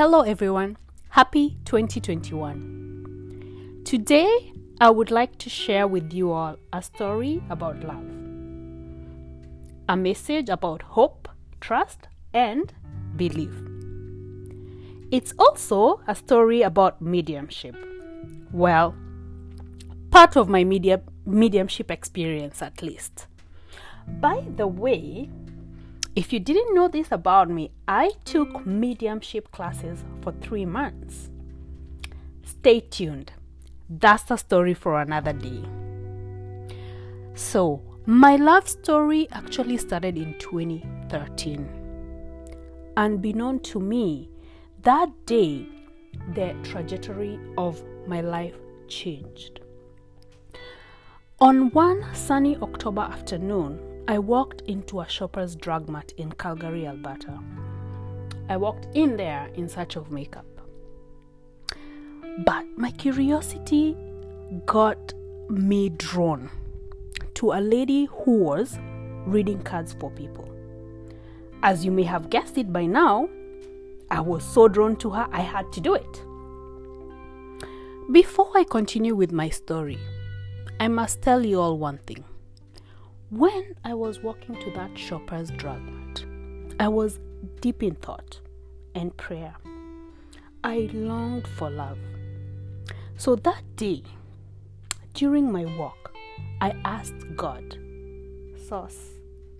Hello, everyone. Happy 2021. Today, I would like to share with you all a story about love, a message about hope, trust, and belief. It's also a story about mediumship. Well, part of my media, mediumship experience, at least. By the way, if you didn't know this about me, I took mediumship classes for three months. Stay tuned. That's a story for another day. So, my love story actually started in 2013. Unbeknown to me, that day, the trajectory of my life changed. On one sunny October afternoon, I walked into a Shoppers Drug Mart in Calgary, Alberta. I walked in there in search of makeup. But my curiosity got me drawn to a lady who was reading cards for people. As you may have guessed it by now, I was so drawn to her, I had to do it. Before I continue with my story, I must tell you all one thing. When I was walking to that Shoppers Drug Mart, I was deep in thought and prayer. I longed for love. So that day, during my walk, I asked God, Source,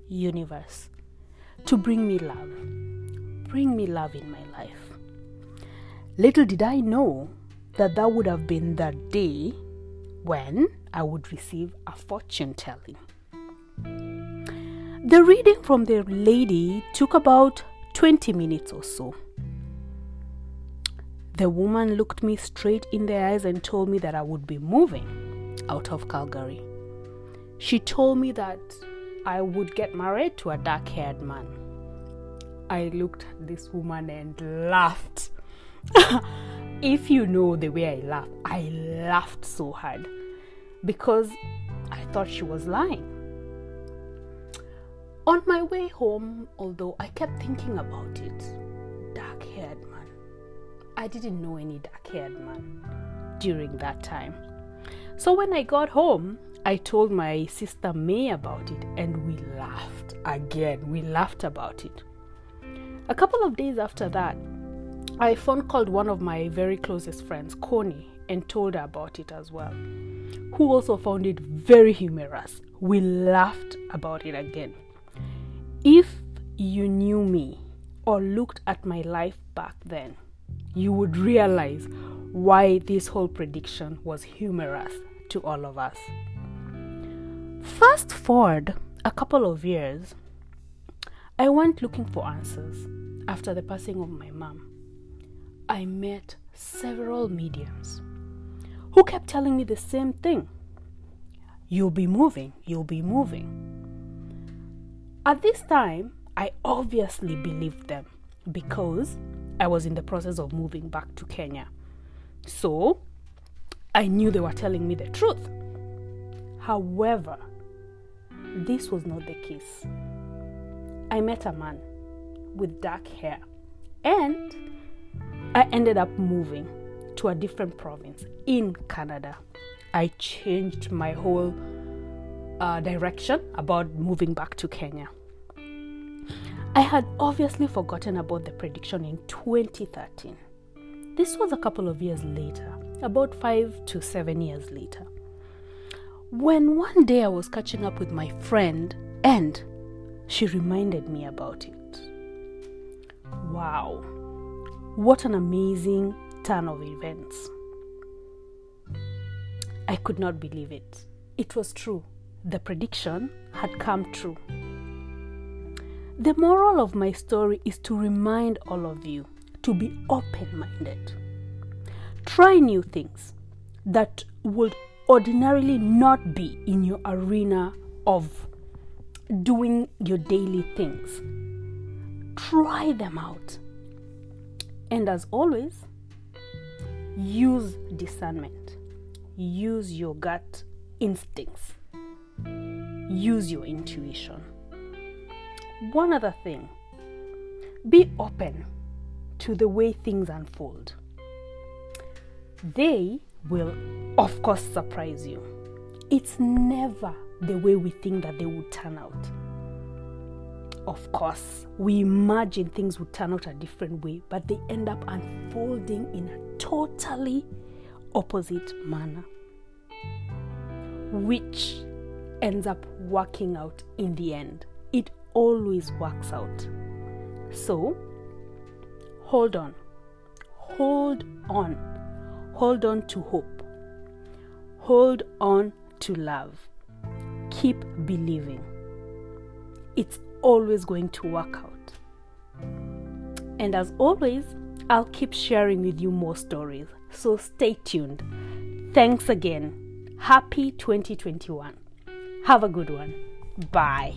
Universe, to bring me love. Bring me love in my life. Little did I know that that would have been the day when I would receive a fortune telling. The reading from the lady took about 20 minutes or so. The woman looked me straight in the eyes and told me that I would be moving out of Calgary. She told me that I would get married to a dark haired man. I looked at this woman and laughed. if you know the way I laughed, I laughed so hard because I thought she was lying. On my way home, although I kept thinking about it, dark haired man. I didn't know any dark haired man during that time. So when I got home, I told my sister May about it and we laughed again. We laughed about it. A couple of days after that, I phone called one of my very closest friends, Connie, and told her about it as well, who also found it very humorous. We laughed about it again. You knew me or looked at my life back then, you would realize why this whole prediction was humorous to all of us. Fast forward a couple of years, I went looking for answers after the passing of my mom. I met several mediums who kept telling me the same thing You'll be moving, you'll be moving. At this time, I obviously believed them because I was in the process of moving back to Kenya. So I knew they were telling me the truth. However, this was not the case. I met a man with dark hair and I ended up moving to a different province in Canada. I changed my whole uh, direction about moving back to Kenya. I had obviously forgotten about the prediction in 2013. This was a couple of years later, about five to seven years later. When one day I was catching up with my friend and she reminded me about it. Wow, what an amazing turn of events. I could not believe it. It was true. The prediction had come true. The moral of my story is to remind all of you to be open minded. Try new things that would ordinarily not be in your arena of doing your daily things. Try them out. And as always, use discernment, use your gut instincts, use your intuition. One other thing be open to the way things unfold. They will, of course, surprise you. It's never the way we think that they would turn out. Of course, we imagine things would turn out a different way, but they end up unfolding in a totally opposite manner, which ends up working out in the end. Always works out. So, hold on. Hold on. Hold on to hope. Hold on to love. Keep believing. It's always going to work out. And as always, I'll keep sharing with you more stories. So stay tuned. Thanks again. Happy 2021. Have a good one. Bye.